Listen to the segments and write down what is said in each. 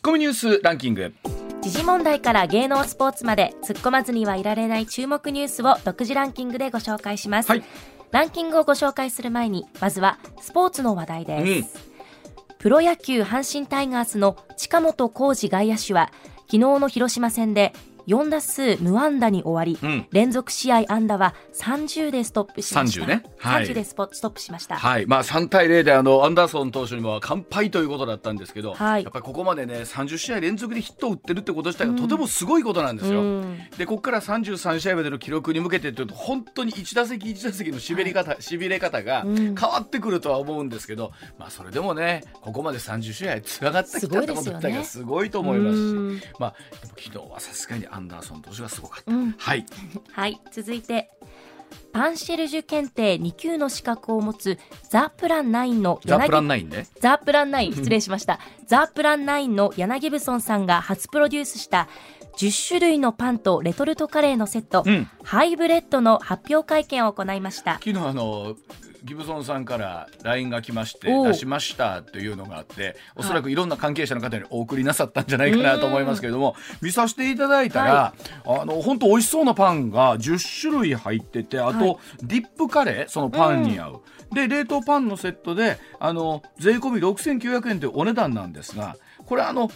ッコミニュースランキング。時事問題から芸能スポーツまで突っ込まずにはいられない注目ニュースを独自ランキングでご紹介します、はい。ランキングをご紹介する前にまずはスポーツの話題です、プロ野球阪神タイガースの近本浩二外野手は昨日の広島戦で4打数無安打に終わり、うん。連続試合安打は30でストップしました。30ね。はい。30でスポストップしました、はい。まあ、3対0であのアンダーソン投手にも完敗ということだったんですけど、はい。やっぱりここまでね30試合連続でヒットを打ってるってこと自体がとてもすごいことなんですよ。うん。でここから33試合までの記録に向けてというと本当に1打席1打席のしびれ方、しびれ方がうん。変わってくるとは思うんですけど、まあ、それでもねここまで30試合つながってきたってこと自体がすごいと思いますうん。し、まあ、昨日はさすがにアンダーソン投手がすごかった。うん。はい。はい、続いて、パンシェルジュ検定2級の資格を持つザ・プラン9のザ・プラン柳9ね。ザ・プラン9失礼しました。ザ・プラン9のヤナギブソンさんが初プロデュースした10種類のパンとレトルトカレーのセット、うん。ハイブレッドの発表会見を行いました。昨日あのギブソンさんから LINE が来まして出しましたというのがあっておそらくい。ろんな関係者の方にお送りなさったんじゃないかなと思いますけれども見させていただいたら、あの本当美味しそうなパンが10種類入っててあと、はい。ディップカレーそのパンに合う、で冷凍パンのセットであの税込み6900円というお値段なんですがこれあの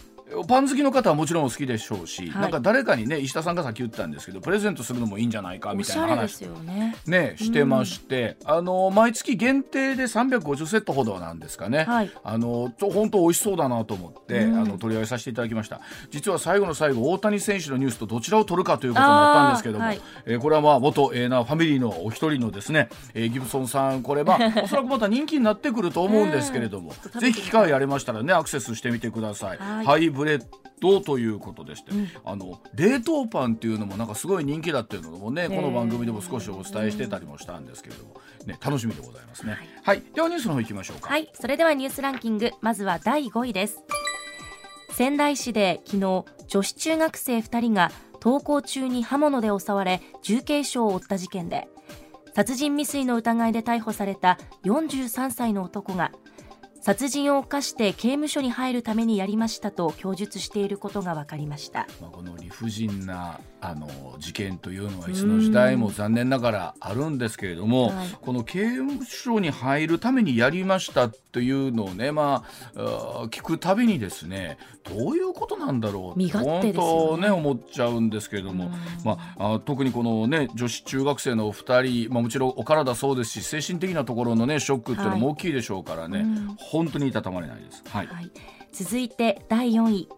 パン好きの方はもちろんお好きでしょうし、はい。なんか誰かにね石田さんがさっき言ったんですけどプレゼントするのもいいんじゃないかおみたいな話ね。ね、してまして、あの毎月限定で350セットほどなんですかね、はい。あの本当美味しそうだなと思って、うん。あの取り上げさせていただきました。実は最後の最後大谷選手のニュースとどちらを取るかということになったんですけども、はい。えーこれはまあ元エーナーファミリーのお一人のですね、えーギブソンさんこれまあ おそらくまた人気になってくると思うんですけれども、うんぜひ機会ありましたらねアクセスしてみてください。はいブレッドということでして、うんあの冷凍パンっていうのもなんかすごい人気だっていうのもねこの番組でも少しお伝えしてたりもしたんですけれども、ね、楽しみでございますね。はい、ではニュースの方行きましょうか。はい、それではニュースランキング、まずは第5位です。仙台市で昨日、女子中学生2人が登校中に刃物で襲われ、重軽傷を負った事件で、殺人未遂の疑いで逮捕された43歳の男が、殺人を犯して刑務所に入るためにやりましたと供述していることが分かりました。まあ、この理不尽なあの事件というのはいつの時代も残念ながらあるんですけれども、はい。この刑務所に入るためにやりましたというのをね、まあ、聞くたびにですねどういうことなんだろう身勝手ですよね。本当ね思っちゃうんですけれども、まあ、あ特にこのね女子中学生のお二人、まあ、もちろんお体そうですし精神的なところのねショックっていうのも大きいでしょうからね、うん。本当にいたたまれないです。はい。はい、続いて第4位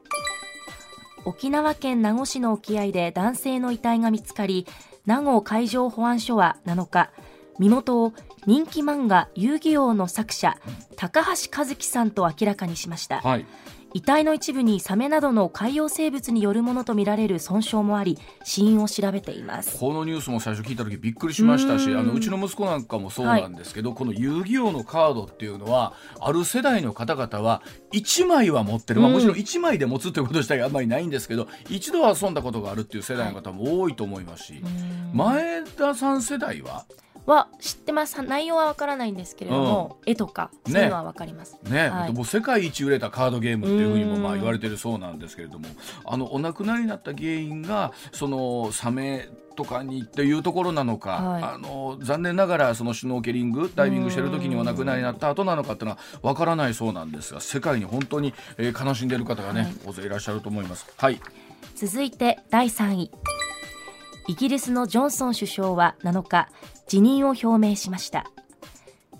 沖縄県名護市の沖合で男性の遺体が見つかり名護海上保安署は7日身元を人気漫画「遊戯王」の作者高橋和樹さんと明らかにしました。はい。遺体の一部にサメなどの海洋生物によるものとみられる損傷もあり死因を調べています。このニュースも最初聞いた時びっくりしましたしうん。あのうちの息子なんかもそうなんですけど、この遊戯王のカードっていうのはある世代の方々は1枚は持ってる、まあ、うんもちろん1枚で持つということ自体があんまりないんですけど一度は遊んだことがあるっていう世代の方も多いと思いますし、前田さん世代は？は知ってます。内容はわからないんですけれども、絵とかそういうのはわかります、ね、はい。もう世界一売れたカードゲームっていうふうにもうん。まあ言われてるそうなんですけれどもあのお亡くなりになった原因がそのサメとかにっていうところなのか、はい。あの残念ながらそのシュノーケリングダイビングしてる時にお亡くなりになった後なのかっていうのはわからないそうなんですが世界に本当に、えー悲しんでいる方がね、はい。大勢いらっしゃると思います。はい。続いて第3位。イギリスのジョンソン首相は7日辞任を表明しました。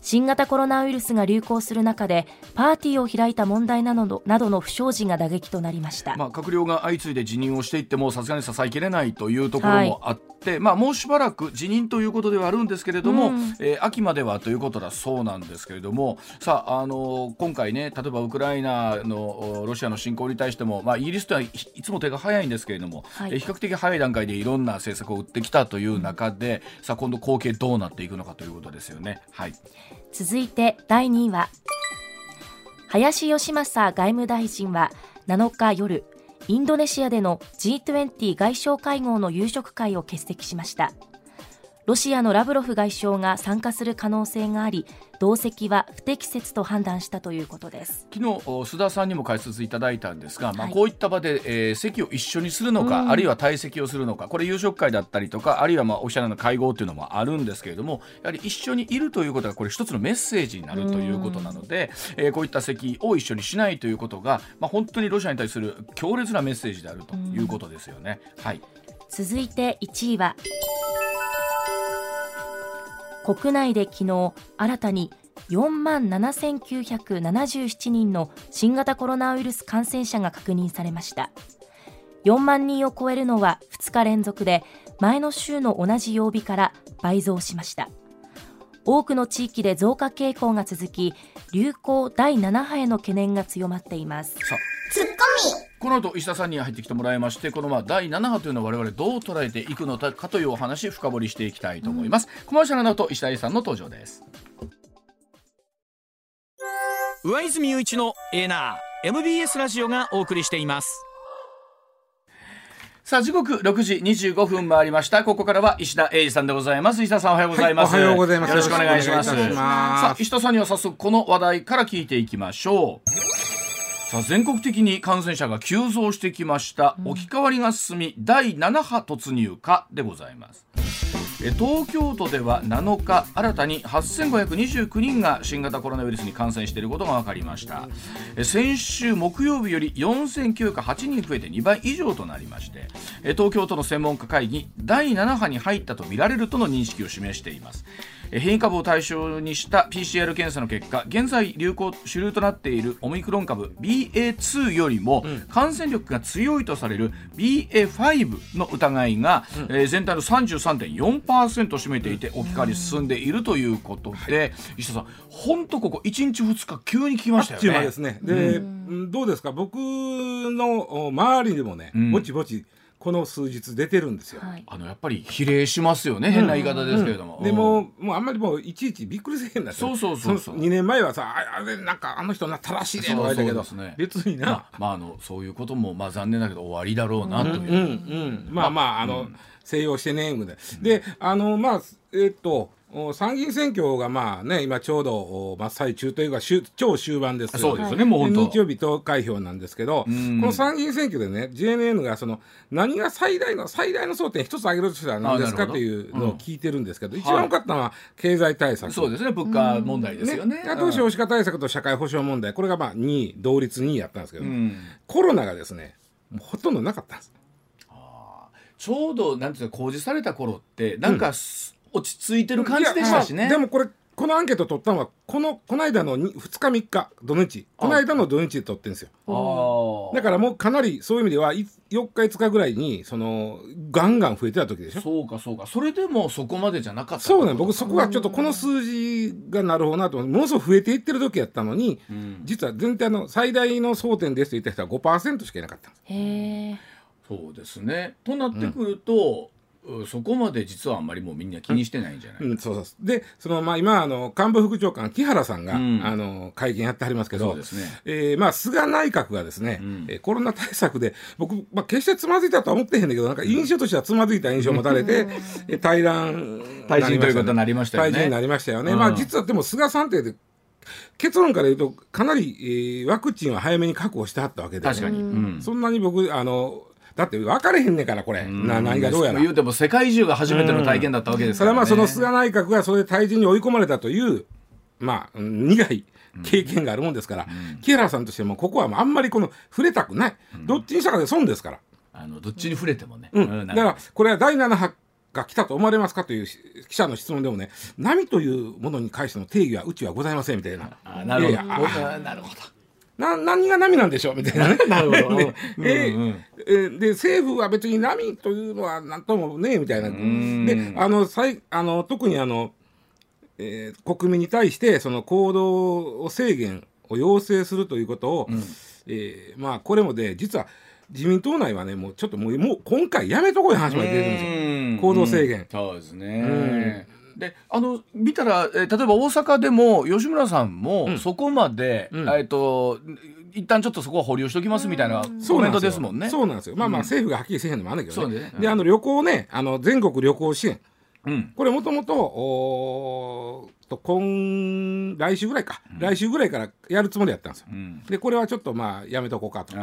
新型コロナウイルスが流行する中でパーティーを開いた問題などのなどの不祥事が打撃となりました、まあ、閣僚が相次いで辞任をしていってもさすがに支えきれないというところもあって、まあ、もうしばらく辞任ということではあるんですけれども、うん。えー秋まではということだそうなんですけれどもさあ、あの今回ね例えばウクライナのおロシアの侵攻に対しても、まあ、イギリスとはいいつも手が早いんですけれども、はい。えー比較的早い段階でいろんな政策を打ってきたという中で、さあ今度後継どうなっていくのかということですよね。はい続いて第2位は林芳正外務大臣は7日夜インドネシアでの G20 外相会合の夕食会を欠席しました。ロシアのラブロフ外相が参加する可能性があり同席は不適切と判断したということです。昨日須田さんにも解説いただいたんですが、まあ、はい。こういった場で、えー席を一緒にするのか、うん。あるいは退席をするのかこれ夕食会だったりとかあるいはまあおしゃれな会合というのもあるんですけれどもやはり一緒にいるということがこれ一つのメッセージになるということなので、えーこういった席を一緒にしないということが、まあ、本当にロシアに対する強烈なメッセージであるということですよね。はい。続いて1位は国内で昨日新たに4万7977人の新型コロナウイルス感染者が確認されました。4万人を超えるのは2日連続で前の週の同じ曜日から倍増しました。多くの地域で増加傾向が続き流行第7波への懸念が強まっています。さあこの後石田さんに入ってきてもらいましてこのまあ第7波というのを我々どう捉えていくのかというお話深掘りしていきたいと思います、コマーシャルの後石田英さんの登場です。上泉雄一のエナー MBS ラジオがお送りしています。さあ時刻6時25分回りました。ここからは石田英二さんでございます。石田さんおはようございます、はいおはようございます。よろしくお願いします。さあ石田さんには早速この話題から聞いていきましょうさあ全国的に感染者が急増してきました、置き換わりが進み第7波突入かでございます。え東京都では7日新たに8529人が新型コロナウイルスに感染していることが分かりました。え先週木曜日より4908人増えて2倍以上となりましてえ東京都の専門家会議第7波に入ったとみられるとの認識を示しています。え変異株を対象にした PCR 検査の結果現在流行主流となっているオミクロン株 BA2 よりも感染力が強いとされる BA5 の疑いが、えー全体の33.4%を占めていて置き換わり進んでいるということで、石田さん本当ここ1日2日急に聞きましたよね。ですね。で、うん。どうですか？僕のお周りでもね、ん。ぼちぼちこの数日出てるんですよ。はい。あのやっぱり比例しますよね、変な言い方ですけれども、でももうあんまりもういちいちびっくりせえへんなそうそうそうそう。2年前はさああれなんかあの人な正しいでとか言ったけど、そうそうですね別にな、まあ、まああのそういうこともまあ残念だけど終わりだろうなという、うんうん、まあまああの、静養してねみたい。なであのまあえっとお参議院選挙がまあね今ちょうどお真っ最中というか終超終盤ですそうですよねもう本当。で日曜日投開票なんですけどこん。の参議院選挙でね JNN がその何が最大の最大の争点一つ挙げるとしたら何ですかっていうのを聞いてるんですけど、ん。一番多かったのは経済対策、そうですね物価問題ですよね。あと少子化対策と社会保障問題。これがまあ2位同率2位やったんですけど、うん。コロナがですねほとんどなかったんです。ちょうどなんていうの公示された頃ってなんかす、落ち着いてる感じでしたしいね。やまあでもこれこのアンケート取ったのはこのこの間の2日3日土日。この間の土日で取ってるんですよ。だからもうかなりそういう意味ではい4日5日ぐらいにそのガンガン増えてた時でしょ。そうかそうか。それでもそこまでじゃなかったそうね。僕そこはちょっとこの数字がなるほどなと思ってものすごく増えていってる時やったのに、ん。実は全体の最大の争点ですと言った人は5%しかいなかったんです。へえそうですね。となってくると、うそこまで実はあんまりもうみんな気にしてないんじゃない、うん、そうそう。でその、まあ、今あの官房副長官木原さんが、うん。あの会見やってはりますけどそうですね。えーまあ、菅内閣がですね、ん。えーコロナ対策で僕、まあ、決してつまずいたとは思ってへんだけどなんか印象としてはつまずいた印象を持たれて、えー対談退陣ということになりましたよね。退陣になりましたよね、うん。まあ、実はでも菅さんって結論から言うとかなり、えーワクチンを早めに確保してはったわけで。確かに、うん。そんなに僕あのだって分かれへんねんからこれ、な何がどうやら。言うても世界中が初めての体験だったわけですから、ね。それはまあその菅内閣がそれで退陣に追い込まれたという、まあ、うん苦い経験があるもんですから、木原さんとしてもここはもうあんまりこの触れたくない、どっちにしたかで損ですから、あのどっちに触れてもね、うん。うん。だからこれは第7波が来たと思われますかという記者の質問でもね波というものに関しての定義はうちはございませんみたいな。あなるほど、いやいや。あなるほどな何が波なんでしょう？みたいなね。なるほど。でえうんうん。えーで政府は別に波というのは何ともねみたいな。ん。であの最あの特にあの、えー国民に対してその行動を制限を要請するということを、えーまあこれもで実は自民党内はねもうちょっともうもう今回やめとこういう話まで出てるんですよ。うん。行動制限。うん。そうですね、であの見たら、えー例えば大阪でも吉村さんもそこまで、うん。えっと一旦ちょっとそこは保留しておきますみたいなコメントですもんね。そうなんですよ。まあまあ政府がはっきりせえへんのもあるんだけどね。ね。であの旅行ねあの全国旅行支援。うん。これもともとと今来週ぐらいか、来週ぐらいからやるつもりやったんですよ。うん。でこれはちょっとまあやめとこうかと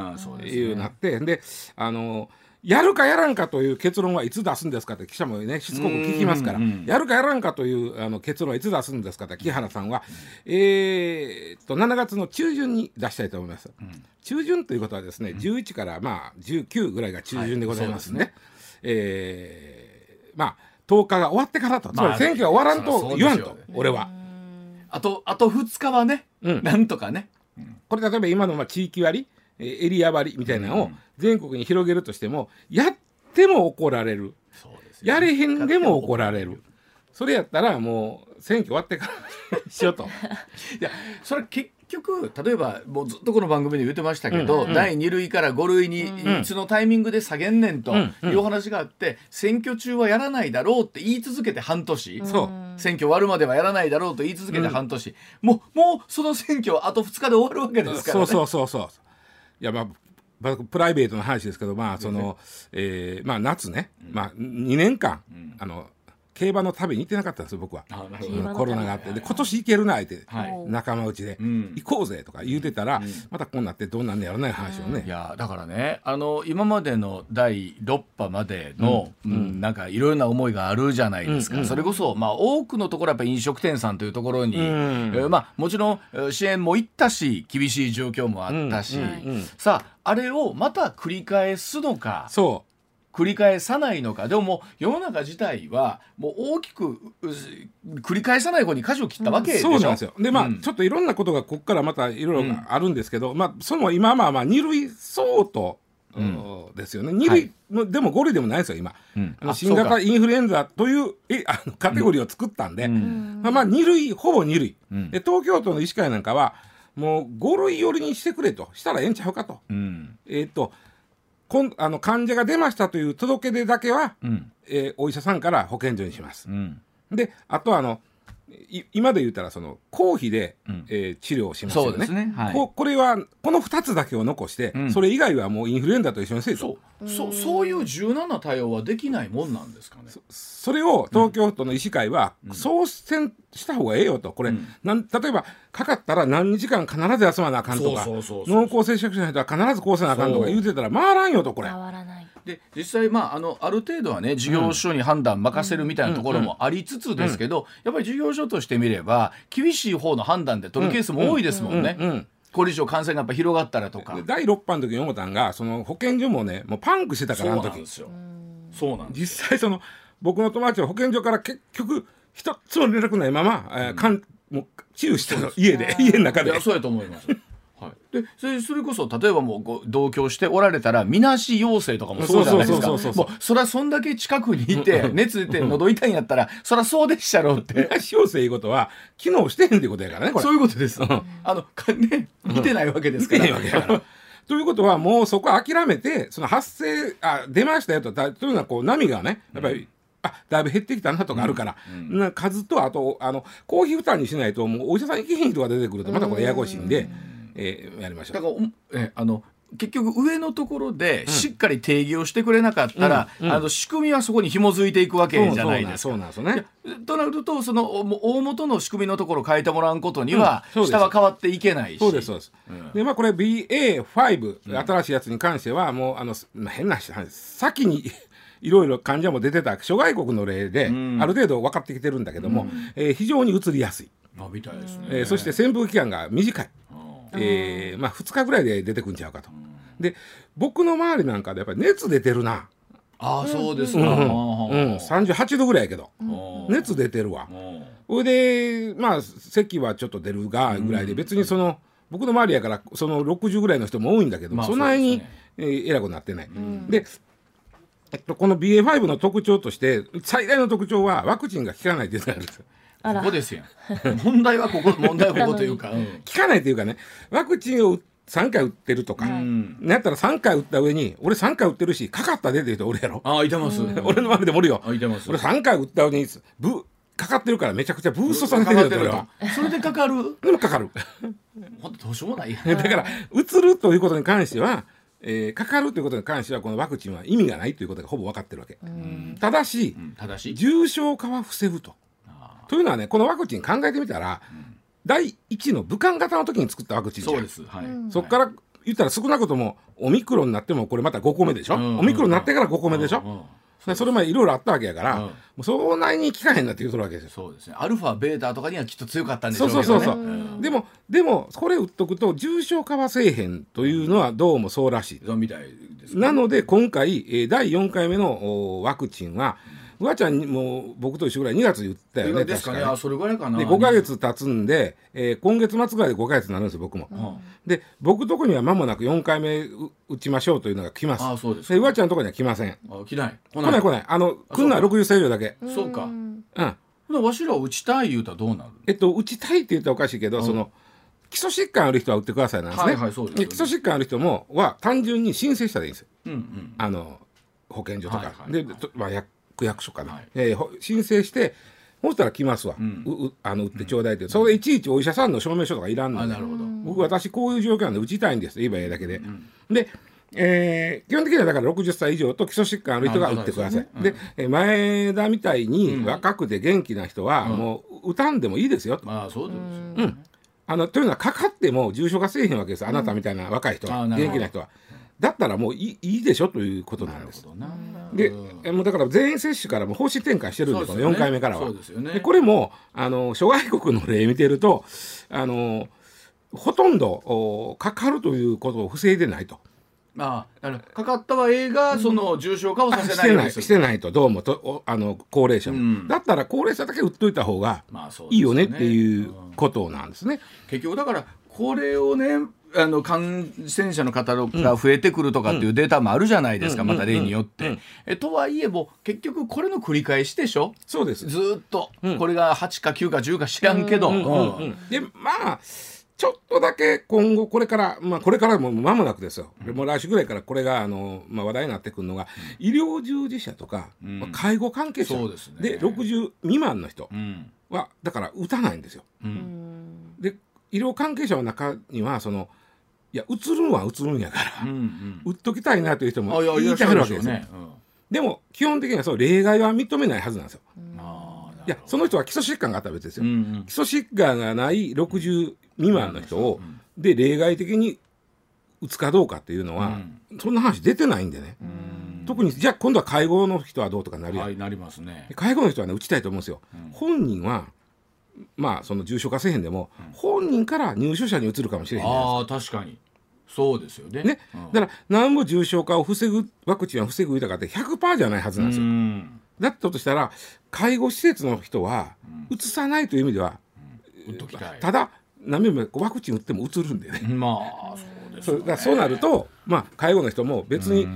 いうなって。であのやるかやらんかという結論はいつ出すんですかって記者もねしつこく聞きますから。やるかやらんかというあの結論はいつ出すんですかって木原さんは、えーっと7月の中旬に出したいと思います。中旬ということはですね11からまあ19ぐらいが中旬でございますんで,、はいえーまあ10日が終わってからと。つまり選挙が終わらんと言わんと、俺は。あとあと2日はね、うん。なんとかね。これ例えば今のまあ地域割えーエリア割みたいなのを全国に広げるとしてもやっても怒られる。やれへんでも怒られる。それやったらもう選挙終わってから しようと。いやそれ結局例えばもうずっとこの番組で言ってましたけど、第2類から5類にいつのタイミングで下げんねんというお話があって、選挙中はやらないだろうって言い続けて半年、そう。選挙終わるまではやらないだろうと言い続けて半年、もうもうその選挙はあと2日で終わるわけですから。ね。そうそうそうそういやまあまプライベートの話ですけどまあその、えーまあ夏ね、まあ2年間、あの競馬の旅に行ってなかったんですよ僕は。あなるほど。競馬の旅。コロナがあって。で今年行けるなって、はい。仲間内で、ん。行こうぜとか言うてたら、またこうなってどうなんねやろない話をね、いやだからねあの今までの第6波までの、うん。なんかいろいろな思いがあるじゃないですか、それこそ、まあ、多くのところやっぱ飲食店さんというところに、ん。えーまあ、もちろんえー支援も行ったし厳しい状況もあったし、うん。うん。うん。さああれをまた繰り返すのか。そ繰り返さないのか。でももう世の中自体はもう大きくう繰り返さない方に舵を切ったわけでしょ、そうなんですよ。でまあ、うん。ちょっといろんなことがここからまたいろいろあるんですけど、まあその今まあまあ二類相当、ですよね。二類、でも五類でもないですよ今。うん。あのあ新型インフルエンザというえあのカテゴリーを作ったんで、ん。まあまあ二類ほぼ二類、ん。で東京都の医師会なんかはもう五類寄りにしてくれと。したらええんちゃうかと。うん。えーっとこんあの患者が出ましたという届け出だけは、うんえーお医者さんから保健所にします。うんであとはあのい今で言ったらその公費で、うん。えー治療をしますよね。そうですね。はい。ここれはこの2つだけを残して、うん。それ以外はもうインフルエンザと一緒にせえと。そう。そうそういう柔軟な対応はできないもんなんですかね？それを東京都の医師会は、そうせんした方がええよと。これ、うん。なん例えばかかったら何日間必ず休まなあかんとか濃厚接触者の人は必ずこうせなあかんとか言うてたら回らんよとこれ。変わらないで実際、まあ、あのある程度はね事業所に判断任せるみたいなところもありつつですけど、やっぱり事業所としてみれば厳しい方の判断で取るケースも多いですもんね。うんうんこれ以上感染がやっぱ広がったらとかで。第6波の時に思ったんがその保健所もねもうパンクしてたからあの時なんですよ。そうなんですよ。実際その僕の友達は保健所から結局一つも連絡ないまま、えーかんもう治癒したの家で家の中でいやそうやと思います。はい、でそれそれこそ例えばもうご同居しておられたらみなし陽性とかもそうじゃないですか。もうそりゃそんだけ近くにいて熱出て喉痛いんやったらそりゃそうでっしゃろうって。東陽性いうことは機能してへん。ってことやからねそういうことです。あのかね見てないわけですから。見てへん。わけやから。ということはもうそこは諦めてその発生あ出ましたよとだというのはこう波がねやっぱり、あだいぶ減ってきたなとかあるから、な数とあとあの公費負担にしないともうお医者さん。行けへん。人が出てくるとまたこれややこしいん。で、えーやりましょう。だからおえあの結局上のところでしっかり定義をしてくれなかったら、うん。うん。あの仕組みはそこに紐づいていくわけじゃないですか。そうなんそうなんですよね。となるとその大元の仕組みのところを変えてもらうことには、う下は変わっていけないし。そうですそうです。でまあこれ BA.5、新しいやつに関してはもうあのまあ変な話先に いろいろ患者も出てた諸外国の例で、ん。ある程度分かってきてるんだけども、えー非常に移りやすい、あみたいですね。えーそして潜伏期間が短い、うんえーまあ、2日ぐらいで出てくんちゃうかと。で僕の周りなんかでやっぱり熱出てるな、ああそうですか。うん。うん。うん、38度ぐらいやけど、うん。熱出てるわ。うん。それでまあ咳はちょっと出るがぐらいで、別にその僕の周りやからその60ぐらいの人も多いんだけど、まあそんなに、ね。えー偉くなってない。でえっと、この BA.5 の特徴として最大の特徴はワクチンが効かないっていうのがあるんですよ。ここですやん。問題はここ問題はここというか。うん。効かないっていうかねワクチンを3回打ってるとか、ん。なったら3回打った上に俺3回打ってるしかかったでって言う人おるやろ、ああいてます。俺の周りでもおるよ。あいてます。俺3回打った上にブかかってるからめちゃくちゃブーストされてるよ俺はそれでかかる？でもかかる。ほんとどうしようもない。だから移るということに関してはえーかかるということに関してはこのワクチンは意味がないということがほぼ分かってるわけ、ただし、うん。ただし。重症化は防ぐと。というのはねこのワクチン考えてみたら、第一の武漢型の時に作ったワクチンじゃん。そうです。はい、そこから言ったら少なくともオミクロンになってもこれまた5個目でしょ、うん。オミクロンになってから5個目でしょ、うん。うん。でそれまでいろいろあったわけやから、うん。もうそんなに効かへんなって言うとるわけですよ。そうですね。アルファベータとかにはきっと強かったんでしょそううけどね。そうそうそう、でもでもこれ打っとくと重症化はせえへんというのはどうもそうらしい、そうみたいですねなので今回、えー第4回目のおワクチンはうわちゃんにも僕と一緒ぐらい2月言ったよねですかね確かあそれぐらいかなで5ヶ月経つんで、えー今月末ぐらいで5ヶ月になるんですよ僕も。うんで僕とこには間もなく4回目う打ちましょうというのが来ます。あそうですかでうわちゃんのとこには来ません。あ来ない来来ない来ない。あの来んのは60歳以上だけ。そうかうん。ほなわしら打ちたい言うたらどうなる？えっと打ちたいって言ったらおかしいけど、その基礎疾患ある人は打ってくださいなんですね。はいはいそうですよね基礎疾患ある人もは単純に申請したらいいんですよ。うんうんあの保健所とか、はいはいでとまあ薬区役所かな、はい。えーほ申請して。そしたら来ますわ、ん。ううあの打ってちょうだいって、それいちいちお医者さんの証明書とかいらんのであなるほど。僕私こういう状況なんで打ちたいんです言えばいいだけで、で、えー基本的にはだから60歳以上と基礎疾患ある人が打ってください、でえー前田みたいに若くて元気な人はもう打たんでもいいですよと、まあそうですよ。あのというのはかかっても重症化せえへんわけです。あなたみたいな若い人は、元気な人はだったらもういいいいでしょということなんです。で、えもうだから全員接種からもう方針転換してるんですよね。4回目からは。でね。でこれもあの諸外国の例見てるとあのほとんどおかかるということを防いでないと。まあだからかかったは A がその重症化をさせしないようにする。てないしてないとどうもとおあの高齢者も、うん。だったら高齢者だけ打っといた方がいいよねっていうことなんですね。結局だからこれをねあの感染者の方が増えてくるとかっていうデータもあるじゃないですか、また例によって。えとはいえも結局これの繰り返しでしょ？そうです。ずーっと、これが8か9か10か知らんけど、うんでまあちょっとだけ今後これからまあこれからも間もなくですよ、もう来週ぐらいからこれがあの、まあ、話題になってくるのが、医療従事者とか、まあ介護関係者。ですね。60未満の人うん。はだから打たないんですよ。で医療関係者の中にはそのいやうつるんはうつるんやから、うんうん。打っときたいなという人も言いらっしてゃるわけですよ。ね。うん。でも基本的にはそう例外は認めないはずなんですよ。あーいやその人は基礎疾患があったら別ですよ。うんうん。基礎疾患がない60未満の人を、で例外的に打つかどうかっていうのは、そんな話出てないんでね、特にじゃあ今度は介護の人はどうとかなるやん、はいなりますね。で。介護の人はね打ちたいと思うんですよ、本人はまあその重症化せえへんでも、本人から入所者に移るかもしれへんああ確かに。そうですよね。ね、だからなんぼ重症化を防ぐワクチンは防ぐ豊かって100%じゃないはずなんですよ、うん。だったとしたら介護施設の人は移さないという意味では、ただ何もワクチン打っても移るんでね、まあそうですそうだそうなると、まあ、介護の人も別に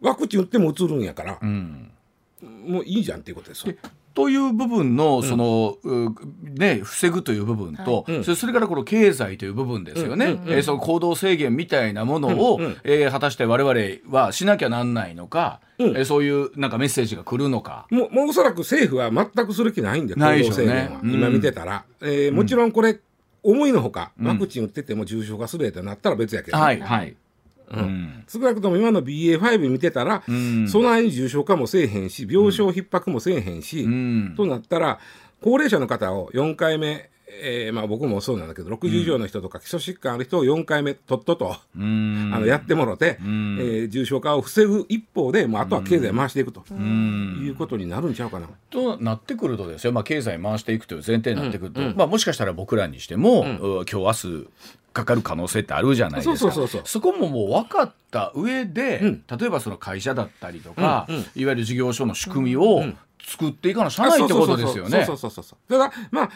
ワクチン打っても移るんやから、うん。もういいじゃんっていうことですよ。という部分のその、うね防ぐという部分と、うん。それからこの経済という部分ですよね、えーその行動制限みたいなものを、えー果たして我々はしなきゃなんないのか、うん。えーそういうなんかメッセージが来るのか。もうもうおそらく政府は全くする気ないんで、ないでしょうね。行動制限は、うん。今見てたら、えーもちろんこれ、思いのほか、ワクチン打ってても重症化するやなったら別やけど、はいはい。うん。少なくとも今の BA.5 見てたら、ん。そないに重症化もせえへんし、病床逼迫もせえへんし、うん。となったら、高齢者の方を4回目、えーまあ、僕もそうなんだけど、60以上の人とか基礎疾患ある人を4回目、とっとと、うん。あのやってもろて、ん。えー重症化を防ぐ一方で、もうあとは経済回していくと、うん。いうことになるんちゃうかな。となってくるとですよ、まあ、経済回していくという前提になってくると、まあ、もしかしたら僕らにしても、う今日明日かかる可能性ってあるじゃないですか。そこももう分かった上で、ん。例えばその会社だったりとか、うんうん。いわゆる事業所の仕組みを作っていかなしゃあないってことですよね。そう。そうそうそうただまあ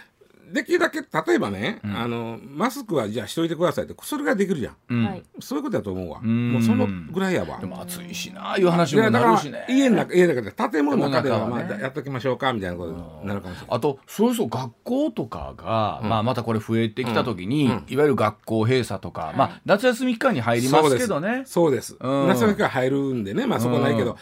できるだけ例えばね、あのマスクはじゃあしといてくださいってそれができるじゃん、うん。はい。そういうことだと思うわ、ん。もうそのぐらいやわ。でも暑いしなあいう話もいやだからなるしね。家の中家の中で建物の中ではまあやっときましょうかみたいなことになるかもしれない。あとそうそう学校とかが、まあ、またこれ増えてきた時に、いわゆる学校閉鎖とか、まあ、夏休み期間に入りますけどね。そうです。うん。夏休みから入るんでね、まあそこはないけど、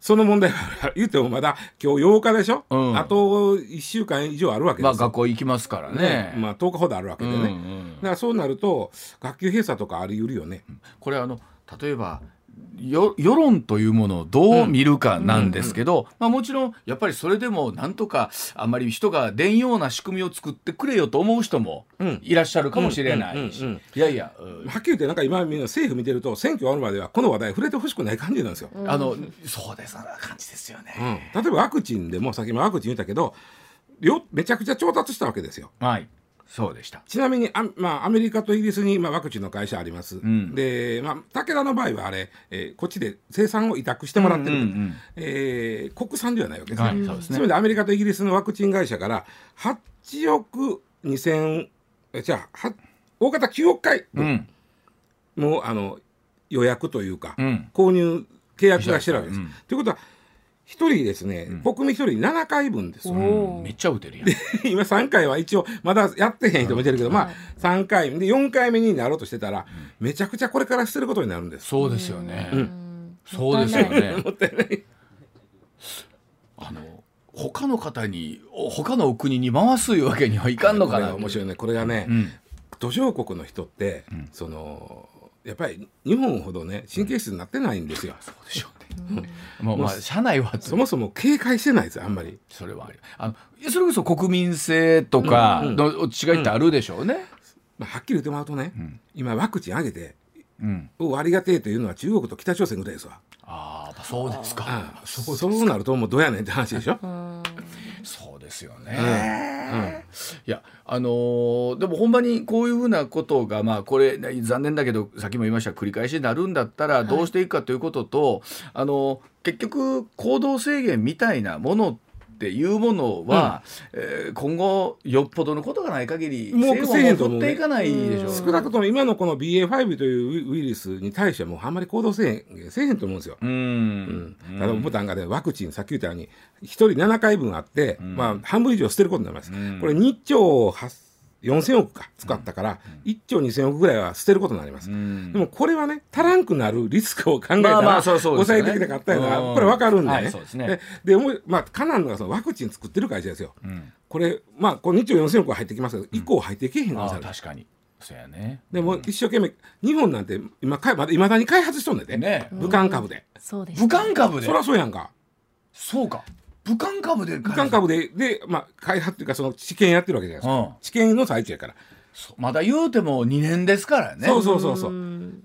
その問題は言ってもまだ今日8日でしょ、うん。あと1週間以上あるわけまあ、ですよ。学校行きますからね。ねまあ10日ほどあるわけでね。うんうんだからそうなると、学級閉鎖とかあり得るよね。これあの例えばよ世論というものをどう見るかなんですけど、まあ、もちろんやっぱりそれでもなんとかあまり人が出んような仕組みを作ってくれよと思う人もうんいらっしゃるかもしれないしうんうんうんいやいやうんはっきり言ってなんか今みんな政府見てると選挙終わるまではこの話題触れてほしくない感じなんですよ。あのそうですな感じですよね。うん例えばワクチンでもさっきもワクチン言ったけどよめちゃくちゃ調達したわけですよ。はい。そうでした。ちなみにあ、まあ、アメリカとイギリスに、まあ、ワクチンの会社あります、ん。で、まあ、武田の場合はあれ、えーこっちで生産を委託してもらってる、うんうんうん。えー国産ではないわけですね、はいそうですね。つまりアメリカとイギリスのワクチン会社から8億2000えじゃあは大方9億回うん。もうあの予約というか、うん。購入契約がしてるわけです。うん。ということは一人ですね、国民一人7回分です。よ。おー。めっちゃ打てるやん。今3回は一応まだやってへん人もいてるけど、まあ3回で4回目になろうとしてたら、めちゃくちゃこれから捨てることになるんです。そうですよね。うん。そうですよね。もったいない。あの他の方にお他のお国に回すいうわけにはいかんのかな面白いね。これがね、うん。途上国の人って、そのやっぱり日本ほどね神経質になってないんですよ。そうでしょうね。もうまあ社内はそもそも警戒してないですよあんまり。それはあのそれこそ国民性とかの違いってあるでしょうね。まあ、はっきり言ってもらうとね、今ワクチンあげてうん。おありがてえというのは中国と北朝鮮ぐらいですわ。ああそうですか。そうそうなるともうどうやねんって話でしょ。そうですよね。いやあのーでもほんまにこういうふうなことがまあこれ残念だけどさっきも言いました繰り返しになるんだったらどうしていくかということと、あの結局行動制限みたいなものっていうものは、えー今後よっぽどのことがない限りもう制せえへんと思うね。限を取っていかないでしょう。少なくとも今のこの BA.5 というウイルスに対してはもうあんまり行動せえへんせえへんと思うんですよ。うん。うん、ただボタンがねワクチンさっき言ったように1人7回分あって、まあ半分以上捨てることになります、これ2兆4000億か使ったから、1兆2000億ぐらいは捨てることになります、ん。でもこれはね足らんくなるリスクを考えたら、まあまあそうそうですよね。抑えてきたかったよな、うん。これ分かるんでね,、はいそうですね。ででもうまあかなんのがそのワクチン作ってる会社ですよ、これまあこれ2兆4000億は入ってきますけど、以降入ってけへん可能あ性あ確かに。そうやね。でも一生懸命日本なんて今かまだ未だに開発しとんねんで、ね。武漢株で、そうです武漢株で？そりゃそうやんか。そうか武漢株で武漢株でで、まあ、開発っていうかその治験やってるわけじゃないですか、うん。治験の最中やから、まだ言うても2年ですからね。そうそうそうそう。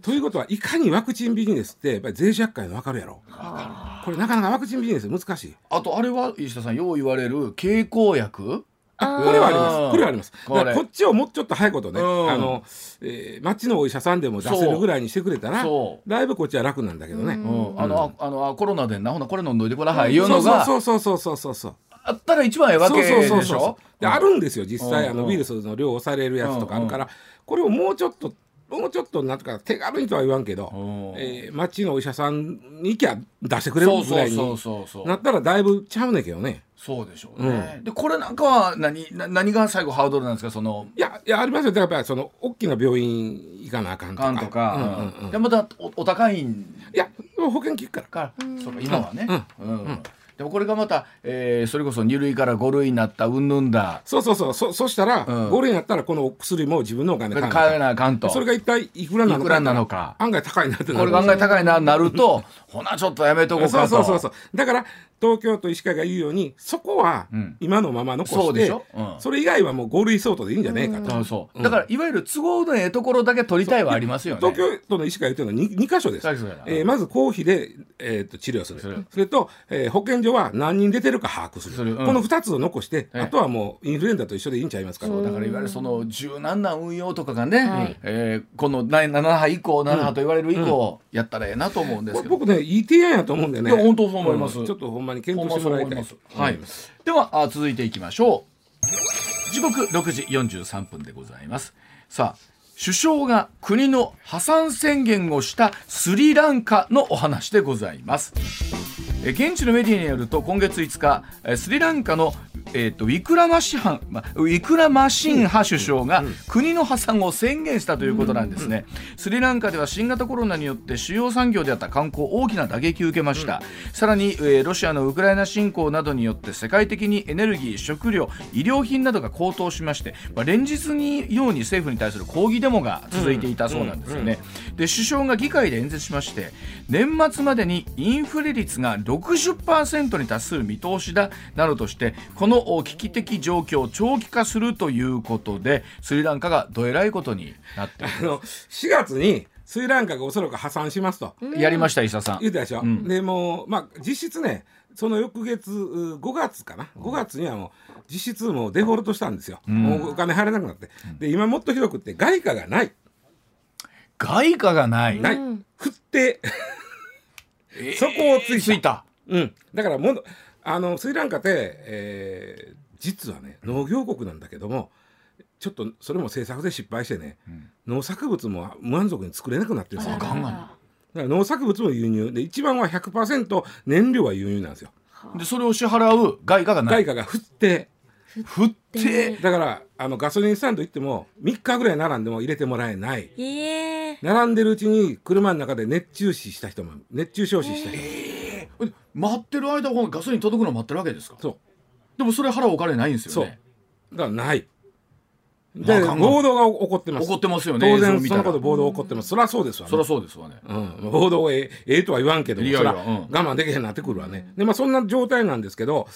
ということはいかにワクチンビジネスってやっぱり脆弱かいの分かるやろ。これなかなかワクチンビジネス難しい。あとあれは石田さんよう言われる経口薬これはあります。これはあります。だここっちをもうちょっと早いことね、うん。あの、えー、町のお医者さんでも出せるぐらいにしてくれたらそだいぶこっちは楽なんだけどね、うん、あの、ああのあコロナでなほなこれ飲んどいてくださいいうのがそうそうそうそうそう。そうあったら一番ええわけでしょ？そうそうそうそうであるんですよ実際、あのウイルスの量を抑えれるやつとかあるから、これをもうちょっともうちょっとなんとか手軽にとは言わんけど、うん。えー、町のお医者さんに行きゃ出してくれるぐらいそうにそうそうそう。なったらだいぶちゃうねんけどねそうでしょうね、でこれなんかは何な何が最後ハードルなんですか？そのいやいやありますよ。だからやっぱりその大きな病院行かなあかんとか。とか、うんうんうん。でまたおお高いんいや保険効くから。か。ら、そうか今はね、うんでもこれがまた、えーそれこそ2類から5類になったうんぬんだ。そうそうそう。そそしたら、うん。5類になったらこのお薬も自分のお金で買買えなあかんと。それが一体いくらなのか。なのか。案外高いなってなる。これが案外高いななると。ほなちょっとやめとこうそかと。うそうそうそう。だから東京都医師会が言うようにそこはん。今のまま残して、そうでしょ？うん。それ以外はもう5類相当でいいんじゃねえかと、そう。そうだからいわゆる都合のええところだけ取りたいはありますよね。東京都の医師会が言ってるのは 2, 2箇所です。えーまず公費で、えー、と治療する。するそれと、えー保健所は何人出てるか把握する。する。うん。この2つを残して、ええ。あとはもうインフルエンザと一緒でいいんちゃいますかだからいわゆるその柔軟な運用とかがね、はい。えーこの7波以降7波と言われる以降、やったらええなと思うんですけど、僕ねいい提案やと思うんでね。いや本当そう思います。ん。ちょっとほんまに検討してもらいたいはい、ではあ続いていきましょう。時刻6時43分でございます。さあ首相が国の破産宣言をしたスリランカのお話でございますえ現地のメディアによると今月5日えスリランカのえー、とウィクラマシハン、まあ、ウィクラマシンハ首相が国の破産を宣言したということなんですね、スリランカでは新型コロナによって主要産業であった観光大きな打撃を受けました、さらに、えーロシアのウクライナ侵攻などによって世界的にエネルギー食料医療品などが高騰しまして、まあ、連日にように政府に対する抗議デモが続いていたそうなんですよね、で首相が議会で演説しまして年末までにインフレ率が60%に達する見通しだなどとしてこのお危機的状況を長期化するということでスリランカがどえらいことになっていあの4月にスリランカがおそらく破産しますと。るやりました伊佐さん。言ってたでしょ、ん。でもう、まあ、実質ねその翌月う5月かな？5月にはもう実質もうデフォルトしたんですよ、もうお金入らなくなって。で今もっとひどくって外貨がない。外貨がない、ない、振ってえーそこをついたついた。うん、だからもうあのスリランカって、えー実はね農業国なんだけどもちょっとそれも政策で失敗してね、農作物も満足に作れなくなってるんですよ。あかんがな。だから農作物も輸入。で一番は100%燃料は輸入なんですよ。でそれを支払う外貨がない。外貨が振って振って。だからあのガソリンスタンド行っても3日ぐらい並んでも入れてもらえない。ええ。並んでるうちに車の中で熱中死した人も熱中症死した人も、え待ってる間このガソリン届くの待ってるわけですか？そう。でもそれ払うお金ないんですそう。よねだからない。でまあ暴動が起こってます。怒ってますよね。当然そのこと暴動起こってます。そりゃそうですわ、ね、そりゃそうですわね。うん、暴動ええええとは言わんけどもいやいやうん。我慢できへんなってくるわね。でまあそんな状態なんですけど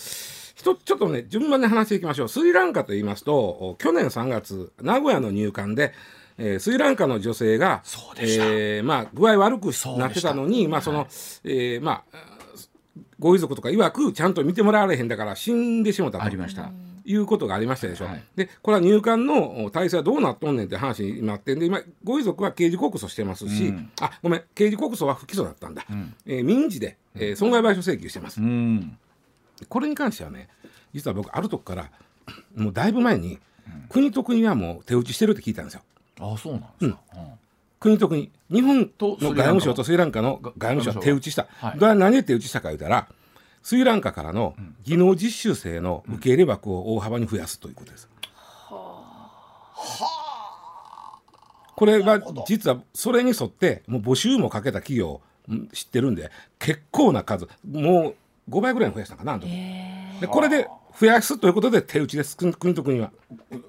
一つちょっとね順番に話していきましょう。スリランカと言いますとお去年3月名古屋の入管で、えースリランカの女性がえーまあ、具合悪くなってたのにまあその、えーまあご遺族とか曰くちゃんと見てもらわれへんだから死んでしもたとありました。いうことがありましたでしょ。はいでこれは入管のお体制はどうなっとんねんって話になってんで今ご遺族は刑事告訴してますし、うん。あごめん刑事告訴は不起訴だったんだ、ん。えー民事で、えー損害賠償請求してます、うんこれに関してはね実は僕あるとこからもうだいぶ前に、国と国はもう手打ちしてるって聞いたんですよ。あそうなんですか、うん。国と国。日本との外務省とスリランカの外務省は手打ちした、はい。何で手打ちしたか言うたらスリランカからの技能実習生の受け入れ枠を大幅に増やすということです。これは実はそれに沿ってもう募集もかけた企業うん知ってるんで結構な数。もう5倍ぐらいに増やしたかなあの時。でこれで増やすということで手打ちです国国と国は。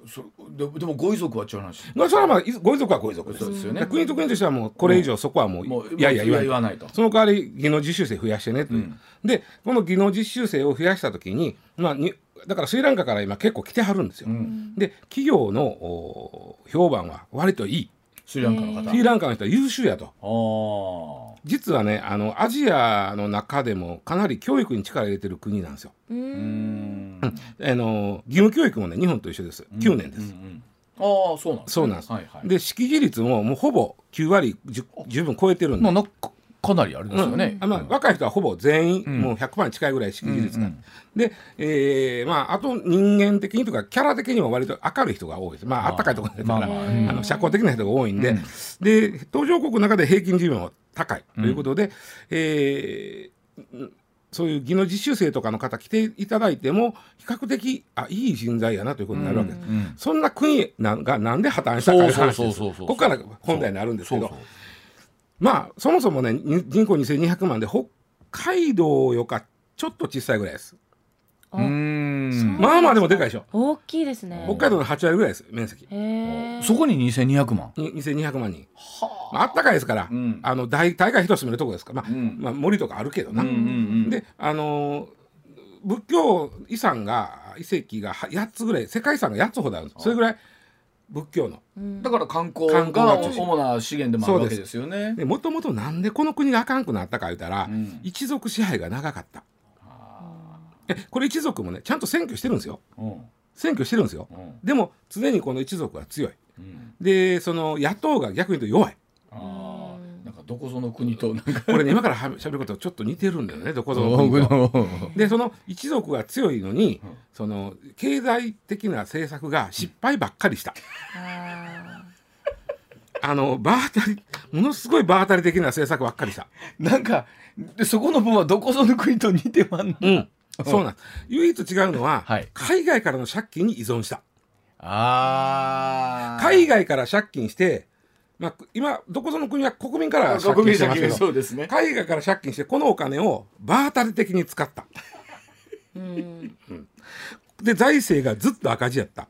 そででもご遺族は違う話。まあそれはまあいご遺族はご遺族です。ですよね。で国と国としてはもうこれ以上そこはもうもういやいや言わない言わないと。その代わり技能実習生増やしてねと。いう、でこの技能実習生を増やした時に,、まあ、にだからスリランカから今結構来てはるんですよ、で企業のお評判は割といいスリランカの方。スリランカの人は優秀やと。ああ実はねあのアジアの中でもかなり教育に力入れてる国なんですよ。ううん。ん。あの義務教育もね日本と一緒です。9年です、うんああそうなんですね。そうなんです、はいはい。で識字率ももうほぼ9割じゅ十分超えてるんで。まあなかかなりあれですよね、あまあ、若い人はほぼ全員、ん。もう100%に近いぐらい識字率が、で、えーまあ、あと人間的にとかキャラ的にも割と明るい人が多いです。まああったかいところだから、まあまあ。うん。あの社交的な人が多いんで、うん。で途上国の中で平均寿命は高いということで、えーそういう技能実習生とかの方来ていただいても比較的あいい人材やなということになるわけです、うんそんな国なんがなんで破綻したかという話ですここから本題になるんですけどまあそもそもねに人口2200万で北海道よかちょっと小さいぐらいです。うーん。まあまあでもでかいでしょ。大きいですね。北海道の8割ぐらいです面積。へえそこに2200万。に2200万人、まああったかいですから、うん。あの大大概人住めるとこですか。ら、まあうん。まあ、森とかあるけどな、うんうんうん。であのー仏教遺産が遺跡がは8つぐらい世界遺産が8つほどあるんです。それぐらい仏教の。だから観光観光が主な資源でもあるわけですよね。でもともとなんでこの国があかんくなったか言うたら、うん。一族支配が長かった。えこれ一族もねちゃんと選挙してるんですよ。うん。選挙してるんですよ。うん。でも常にこの一族は強い。うん。でその野党が逆に言うと弱い。あー。なんかどこぞの国となんか。これね今からはしゃべることとちょっと似てるんだよねどこぞの国と。でその一族が強いのに、その経済的な政策が失敗ばっかりした、ああの場当たりものすごい場当たり的な政策ばっかりした。なんかでそこの分はどこぞの国と似てまんの？うん。そうなん唯一違うのは、はい。海外からの借金に依存した。あ海外から借金して、まあ、今どこぞの国は国民から借金してますけどそうですね。海外から借金してこのお金を場当たり的に使った。うん。で財政がずっと赤字やった。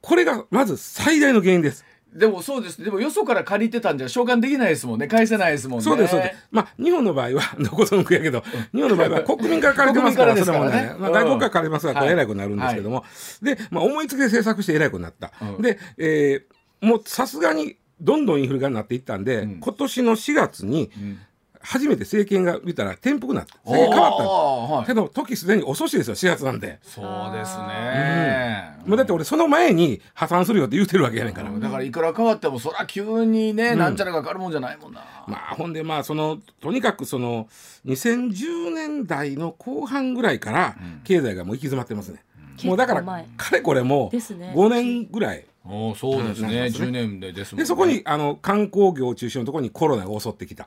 これがまず最大の原因です。でもそうですでもよそから借りてたんじゃ償還できないですもんね。返せないですもんね。そうですそうです。まあ日本の場合はどこぞの国やけど日本の場合は国民から借りてますから国民それからですからね。はね、まあ、外国から借りますからこはいれ偉くなるんですけども、で、まあ、思いつきで政策して偉くなった、うん。で、えーもうさすがにどんどんインフレがなっていったんで、ん。今年の4月にん。初めて政権が見たら転覆なって変わったはいけど時すでに遅しですよ4月なんで、そうですね、もうだって俺その前に破産するよって言ってるわけやねんから、だからいくら変わってもそりゃ急にね、なんちゃらが変わるもんじゃないもんな、まあほんでまあそのとにかくその2010年代の後半ぐらいから経済がもう行き詰まってますね、もうだからかれこれもうですね。5年ぐらい。おそうですね、ですね10年でですもんね。でそこにあの観光業を中心のところにコロナが襲ってきた。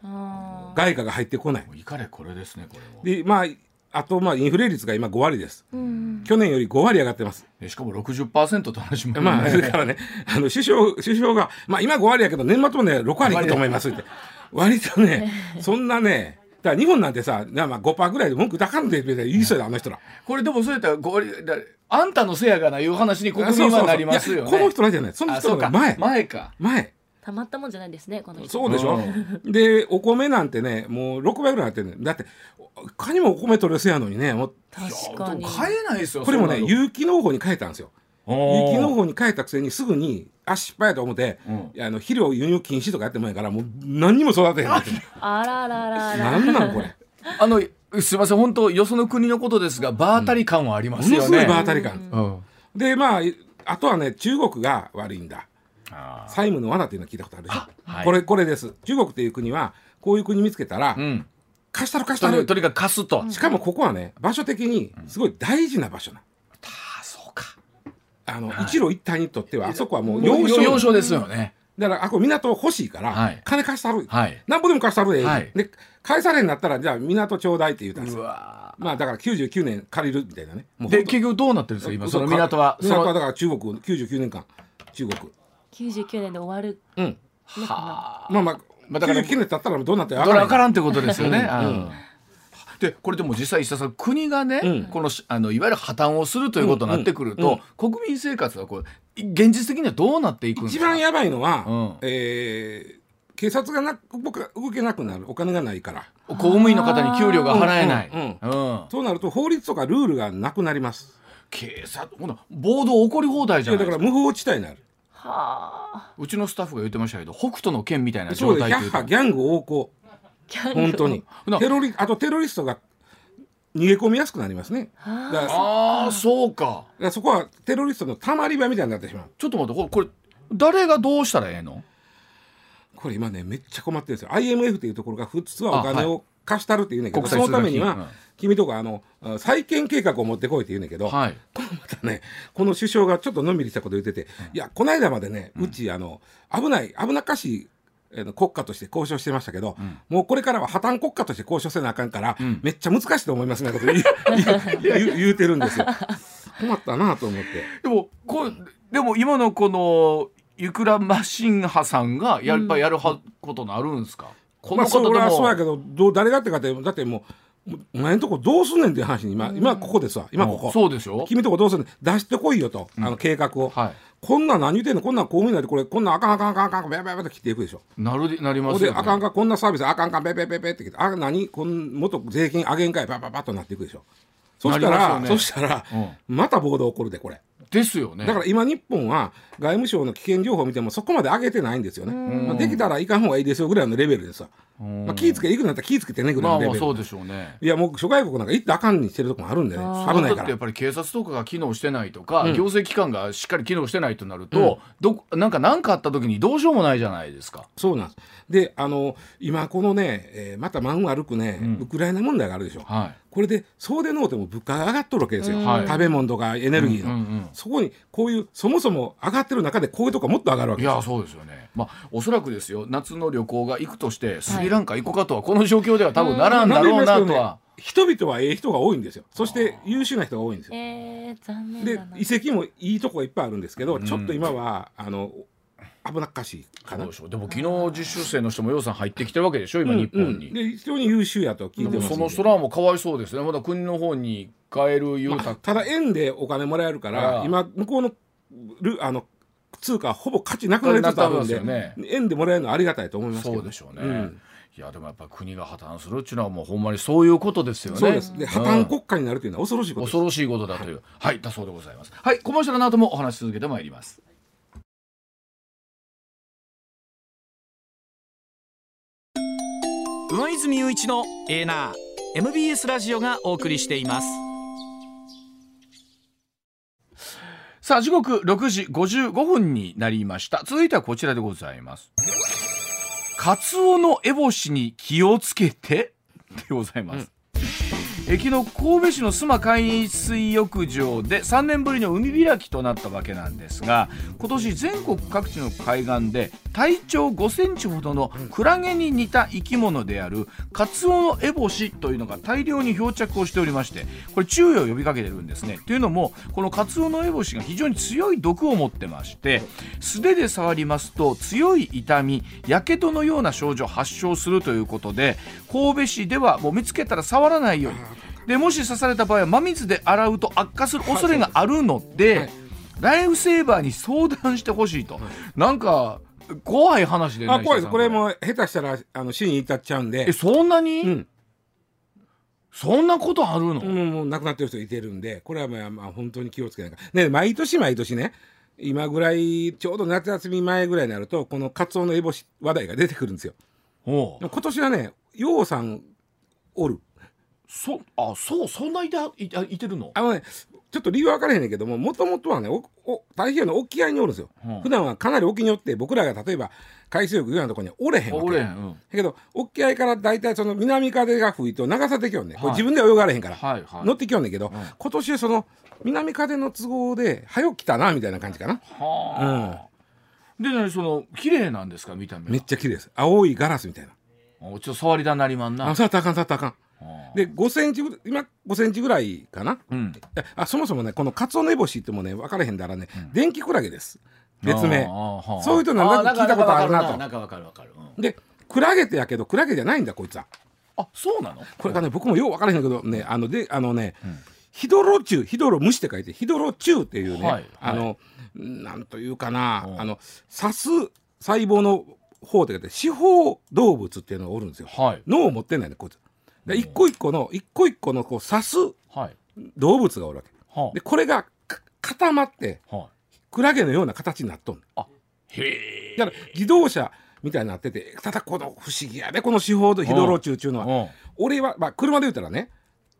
外貨が入ってこない。いかれこれですねこれもでまああとまあインフレ率が今5割です。うん去年より5割上がってます。えしかも60%って話も、まあ、それからね、あの首相首相が、まあ、今5割やけど、年末もね、6割いくと思いますって、割とね、そんなね、だから日本なんてさ、なまあ5%ぐらいで文句高かんで言いそうや、あの人ら。これでもそうやったらごだあんたのせやがないう話に国民はなりますよね。いやこの人らじゃない、その人の前、前か。前。たまったもんじゃないですねこの人。そうでしょ、うで、お米なんてね、もう6倍ぐらいなってるだって、いかにもお米取れそうやのにね、もう。確かに。買えないですよこれもね、有機農法に変えたんですよ。有機農法に変えたくせにすぐに、あ、失敗やと思って、うん。いやあの肥料輸入禁止とかやってもんやから、もう何にも育てへんのあらららら。なんなんこれ？あのすいません本当よその国のことですが場当たり感はありますよね、ものすごい場当たり感。うん。でまああとはね中国が悪いんだ。あ債務の罠っていうの聞いたことあるでし。ょ、はい。これこれです。中国っていう国はこういう国見つけたら、ーうん。貸したる貸したるとにかく貸すと、しかもここはね場所的にすごい大事な場所なあの、一路一帯にとってはあそこはもう要要所。要所ですよね、だからあこれ港欲しいから、はい。金貸したる、はい。なんぼでも貸したるで、はい。で返されんなったらじゃあ港ちょうだいって言うたんですうよわまあだから99年借りるみたいなね。で結局どうなってるんですか？今その港は。港はだから中国99年間。中国。99年で終わる。うん。のかな。まあまあ、まあだから99年経ったらどうなってるどれ分からんってことですよね。うん。うんでこれでも実際石田さん国がね、うん。このしあのいわゆる破綻をするということになってくると、うん。国民生活はこう現実的にはどうなっていくんですか？一番やばいのは、うん。えー警察がな動か動けなくなる。お金がないから。公務員の方に給料が払えない、うんうんそうなると法律とかルールがなくなります。警察ほな暴動起こり放題じゃないですか。だから無法地帯になる。はあ。うちのスタッフが言ってましたけど北斗の剣みたいな状態というとギャッハギャング横行本当に。なテロリあとテロリストが逃げ込みやすくなりますね。ああそうか。らそこはテロリストのたまり場みたいになってしまう。ちょっと待ってこれこれ誰がどうしたらええの？これ今ねめっちゃ困ってるんですよ。IMF っていうところが普通はお金を貸したるって言うねんけど、国そ際通貨金うんのためには君とかあのあ再建計画を持ってこいって言うねんけど、はい。このまたねこの首相がちょっとのんびりしたこと言ってて、いやこの間までねうちあの危ない危なっかしいあの国家として交渉してましたけど、もうこれからは破綻国家として交渉せなあかんから、めっちゃ難しいと思いますねこと 言う言うてるんですよ。困ったなと思って。でもこでも今のこのゆくらマシン派さんがやっぱやるはことなるんですか、この方でも、はそうやけどどう誰がってかってだってもうお前んとこどうすんねんっていう話に今,、今ここですわ。今ここ。そうでしょ？君とこどうすんねん？出してこいよと、あの計画を、はいこんなん何言ってんの？こんなん公務員なんてこれこんなんあかんあかんあかんあかんあかんベベベって切っていくでしょ。なるでなりますよ、ね、であかんあかんこんなサービスあかんあかんベベベベって切ってあ何？こんもっと税金上げんかいパパパッとなっていくでしょ。そしたら、ね。そしたら、また暴動起こるでこれ。ですよね。だから今日本は外務省の危険情報を見てもそこまで上げてないんですよね、まあ、できたらいかん方がいいですよぐらいのレベルですわ、まあ、気ぃつけ行くんだったら気ぃつけてねぐらいまあのレベル、まあそうでしょうね。いやもう諸外国なんか行ったらあかんにしてるとこもあるんでね。危ないから。やっぱり警察とかが機能してないとか、行政機関がしっかり機能してないとなると、どなんか何かあった時にどうしようもないじゃないですか。そうなんです。であの今このね、えーまた満悪くね、ウクライナ問題があるでしょ、はい。これでそうでのうても物価が上がっとるわけですよ、はい。食べ物とかエネルギーの、うんうんうん。そこにこういうそもそも上がってる中でこういうとこもっと上がるわけです。よいやそうですよね。まあおそらくですよ。夏の旅行が行くとしてスリランカ行こうかとはこの状況では多分ならんだろうなとは。人々はええ人が多いんですよ。そして優秀な人が多いんですよ。えー、残念でだな。遺跡もいいとこがいっぱいあるんですけど、ちょっと今はあの危なっかしいかな。でしょう。でも昨日実習生の人もようさん入ってきてるわけでしょ今日本に、うんで非常に優秀やと聞いてその人らもかわいそうですね。まだ国の方に帰る言うた、ただ円でお金もらえるからああ今向こうのルあの通貨はほぼ価値なくなりつつあるんでなくなってますよ円でもらえるのはありがたいと思いますけど。そうでしょうね、ん。いやでもやっぱ国が破綻するっていうのはもうほんまにそういうことですよね。そうです。で破綻うん。国家になるというのは恐ろしいこと恐ろしいことだというはい、だそうでございます。はい。コマーシャルの後もお話し続けてまいります。上泉雄一のエーナー MBS ラジオがお送りしていますさあ時刻6時55分になりました。続いてはこちらでございます。カツオの烏帽子に気をつけてでございます、え昨日神戸市の須磨海水浴場で3年ぶりの海開きとなったわけなんですが今年全国各地の海岸で体長5センチほどのクラゲに似た生き物であるカツオの烏帽子というのが大量に漂着をしておりましてこれ注意を呼びかけてるんですね。というのもこのカツオの烏帽子が非常に強い毒を持ってまして素手で触りますと強い痛みやけどのような症状発症するということで神戸市ではもう見つけたら触らないようにでもし刺された場合は真水で洗うと悪化する恐れがあるので、はい。ライフセーバーに相談してほしいと、なんか怖い話でねあ怖いです。これ。も下手したらあの死に至っちゃうんで。えそんなに、うん。そんなことあるの、うん、もう亡くなってる人いてるんで。これはまあまあ本当に気をつけないからね毎年毎年ね今ぐらいちょうど夏休み前ぐらいになるとこのカツオの烏帽子話題が出てくるんですよ。今年はねようさんおるそあそうそんないていいいてるの？あのねちょっと理由分からへんねんけどももともとはねおお太平洋の沖合におるんですよ、うん。普段はかなり沖におって僕らが例えば海水浴行くようなところにはおれへんわけ。俺、うん、だけど沖合から大体その南風が吹いと流されてきよんね、これはい。自分では泳がれへんから、はいはい。乗ってきよんねんけど、今年はその南風の都合で早起きたなみたいな感じかな。はあ、で何その綺麗なんですか見た目は？めっちゃ綺麗です。青いガラスみたいな。おちょっと触りだなりまんな。あ触ったらあかん触ったらあかん。はあで5センチぐらい今5センチぐらいかな。うん。あそもそもねこのカツオノエボシってもね分からへんだらね、電気クラゲです。別名そういう人なんか聞いたことあるなと。な。んかわかるわかる。うん。でクラゲってやけどクラゲじゃないんだこいつは。あそうなの？これがね僕もよう分からへんけどねあのであのね、ヒドロチュウヒドロ虫って書いてヒドロチュウっていうね、はいはい。あのなんというかな、うん。あの刺す細胞の方って書いて四方動物っていうのがおるんですよ。はい。脳を持ってないねこいつで一個一個の一個一個のこう刺すはい。動物がおるわけ。はでこれがか固まってあはクラゲのような形になっとんあへえ。だから自動車みたいになっててただこの不思議やでこの四方ヒドロチュウっていうのは。うん。俺は、まあ、車で言うたらね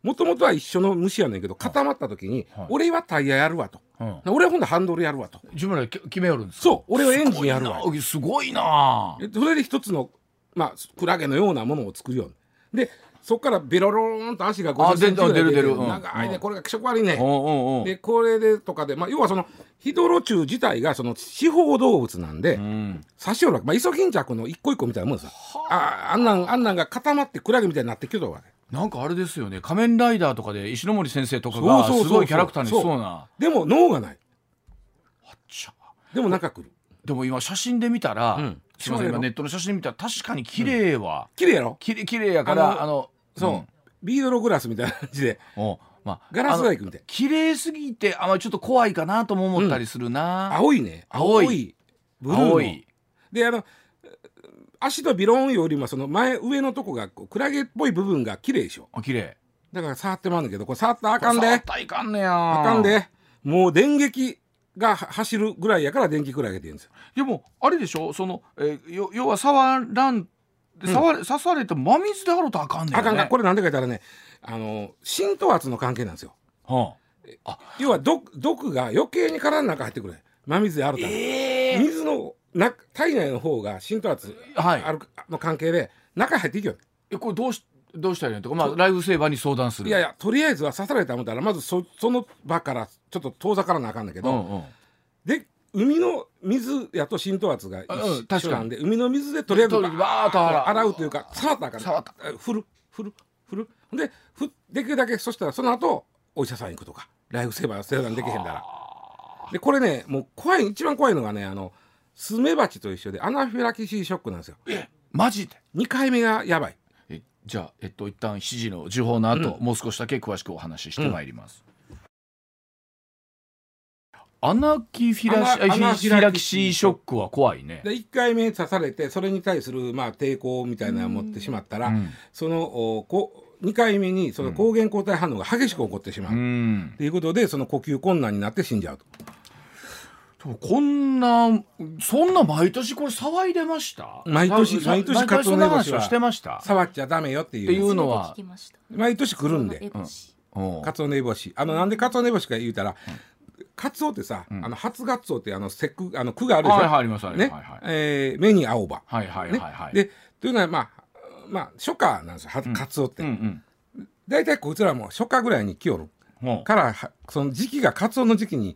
もともとは一緒の虫やねんけど固まった時に、はい。俺はタイヤやるわと、うん。俺はほんでハンドルやるわと。自分ら決めよるんですか？そう。俺はエンジンやるわ。すごいな。でそれで一つの、まあ、クラゲのようなものを作るように。でそこからベロローンと足があ50センチぐらい出る。出るうん。長いね、うん。これが気色悪いね、うんうんうん。でこれでとかで、まあ、要はそのヒドロチュウ自体がその四方動物なんで、うん。刺しよるわけ、まあ、イソギンチャクの一個一個みたいなもんですよあ。あんなんあんなんが固まってクラゲみたいになってきてるわけなんかあれですよね。仮面ライダーとかで石ノ森先生とかがすごいキャラクターにしそうな。でも脳がない。ちゃ。でも中来る。でも今写真で見たら、うん。すいません今ネットの写真で見たら確かに綺麗は、綺麗やろ？きれ綺麗やからあのそう、ビードログラスみたいな感じで。うんおまあガラス細工みたい。綺麗すぎてあまりちょっと怖いかなとも思ったりするな、青いね。青い。ブルーの。青い。であの足とビロンよりもその前上のとこがこうクラゲっぽい部分が綺麗でしょ。あ綺麗。だから触ってまうんだけどこれ触ったらあかんで。触ったらいかんねや。あかんで。もう電撃がは走るぐらいやから電気クラゲって言うんですよ。でもあれでしょ？その、えーよ要は触らん触れ、刺されて真水で洗うとあかんねん、ね、あかんかこれなんでか言ったらねあの浸透圧の関係なんですよ。は要は毒毒が余計に体の中入ってくる。真水で洗うたら、え水のな体内の方が浸透圧はい。あるの関係で中入っていくよ。えこれどうしどうしたらいいの？とかまあライフセーバーに相談する。いやいやとりあえずは刺された思ったらまずそその場からちょっと遠ざからなあかんだけど、うんうん。で海の水やと浸透圧が確かになんで海の水でとりあえずバーッと洗う。というか触ったら。あかん触ったえ振る。振る。振振る。でふできるだけそしたらその後お医者さん行くとか。ライフセーバー生産できへんだら。でこれねもう怖い一番怖いのがねあのスズメバチと一緒でアナフィラキシーショックなんですよ。マジで？2回目がやばい。えじゃあえっと一旦7時の時報の後、もう少しだけ詳しくお話ししてまいります、アナキフィラシアナフィラキキシーショックは怖いね。で1回目刺されてそれに対するまあ抵抗みたいなのを持ってしまったら、うん。そのおこ2回目にその抗原抗体反応が激しく起こってしまう、うっんていうことでその呼吸困難になって死んじゃうと。こんなそんな毎年これ騒いでました？毎年さ毎年毎カツオそんなノエボシは話はしてました？触っちゃダメよっていう。っていうのは。毎年来るんで。エボシ。うん。カツオネボシ。あのなんでカツオネボシか言うたら、カツオってさ、あの初ガツオってあの節句あの句があるでしょ、はいはいありますね、はいはい。えー目に青葉、はいはいはいはい、ね、でというのはまあまあ初夏なんですよはカツオって、うん大体こいつらも初夏ぐらいに来よる。うんう。んからはその時期がカツオの時期にね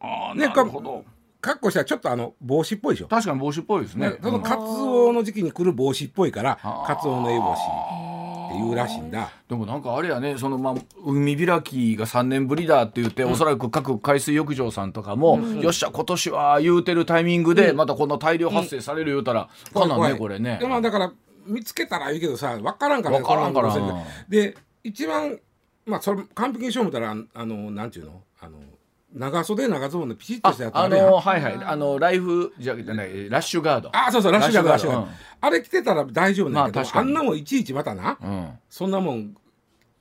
ああなるほど。かっこしたらちょっとあの帽子っぽいでしょ、確かに帽子っぽいですね。ね、そのうん。カツオの時期に来る帽子っぽいからカツオのエボシっていうらしいんだ。でもなんかあれやねそのまあ海開きが3年ぶりだって言って、おそらく各海水浴場さんとかも、よっしゃ今年は言うてるタイミングで、またこんな大量発生される言うたら、かなんねこれね。でまあだから見つけたらいいけどさ分からんから分からんから。でで一番まあそれ完璧にしよう思ったらあのなんていうの？あの長袖長ズボンのピチッとあしたやつああるやん。のはいはい。あのライフじゃないラッシュガード。あそうそうラッシュガードラッシュガード、うんあれ着てたら大丈夫なんだけど、まあ確かに。あんなもんいちいちまたな。うん。そんなもん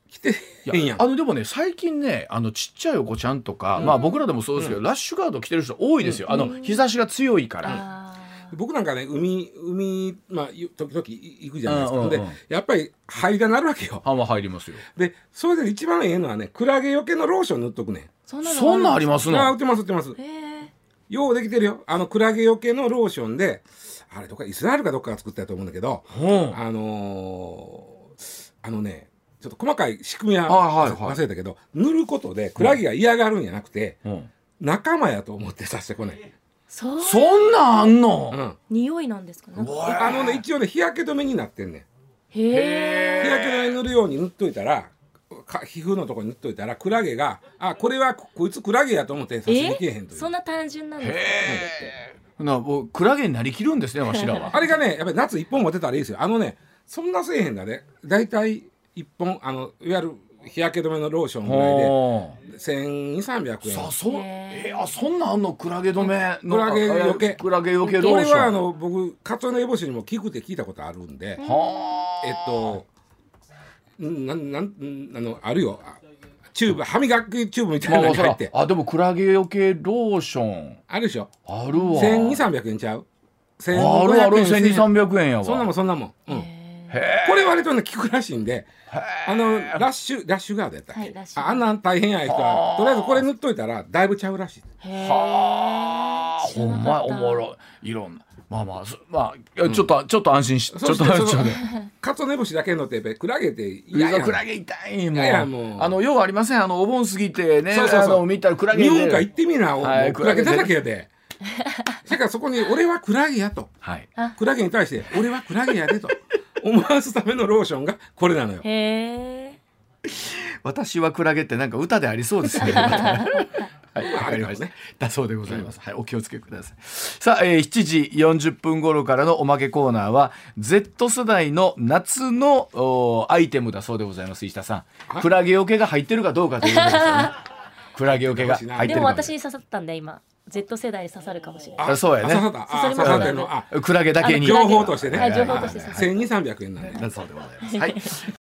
着てへんややあのでもね最近ねあのちっちゃいお子ちゃんとか、まあ僕らでもそうですけど、ラッシュガード着てる人多いですよ、あの日差しが強いから、あ僕なんかね海海まあゆ時々行くじゃないですか、うんうんうん。でやっぱり入りがなるわけよ。あまあ入りますよ。でそれで一番ええのはねクラゲよけのローション塗っとくねん。ーそんなのそんなんありますの？あ売ってます売ってます。へえようできてるよ。あのクラゲよけのローションであれどっかイスラエルかどっかが作ったと思うんだけどうん。あのーあのねちょっと細かい仕組みははいはいはい。忘れたけど、塗ることでクラゲが嫌がるんじゃなくて、うん。仲間やと思ってさしてこない、そう。そんなんあんの、うん、匂いなんですか？ねあのね一応ね日焼け止めになってんねん。へえ日焼け止め塗るように塗っといたらか皮膚のところに塗っといたらクラゲがあこれはここいつクラゲやと思って刺しにけえへんという。そんな単純なんですかへえなもうクラゲになりきるんですねわしらは。あれがねやっぱり夏一本持てたらいいですよ。あのねそんなせえへんだね。大体一本あのいわゆる日焼け止めのローションぐらいでほう。1200300円。さあそえー、あそんなんあんの？クラゲ止めの。クラゲよけ。あクラゲよけロこれはあーションの僕カツオのエボシにも聞くって聞いたことあるんで。はあ。えっとんなんなんんあのあるよ。あチューブ歯磨きチューブみたいなのに入って。あでもクラゲよけローション。あるでしょ。あるわ。1200300円ちゃう。あるある1500円1200円やわ。そんなもんそんなもん、うん、へこれ割とね効くらしいんであのラッシュラッシュガードやったっけ、はいラッシュガード。ああんなん大変や人はとりあえずこれ塗っといたらだいぶちゃうらしい。へえ。はあ。ほんまおもろい。いろんなまあまあそまあいやちょっと、ちょっと安心しちょっと安心カツオネボシだけのってクラゲって嫌やんクラゲ痛いもういやいやもう。あのようありません。あのお盆過ぎてねそうそうそう。あの見たらクラゲで。日本か行ってみな、はいクラゲだらけやで。だからそこに俺はクラゲやと。はい。クラゲに対して俺はクラゲやでと。思わすためのローションがこれなのよ。へえ 私はクラゲってなんか歌でありそうですね。はい、わかりました。ねだそうでございます。はい、お気をつけください。さあ、えー、7時40分頃からのおまけコーナーは Z 世代の夏のおアイテムだそうでございます。石田さん、クラゲよけが入ってるかどうかということですよね。クラゲよけが入ってでも私に刺さったんで今 Z 世代に刺さるかもしれないあそうやねあ刺さったあ刺さりました刺さってんのあクラゲだけに。情報としてねはい情報として刺さる1200円なんでだそうでございます。はい。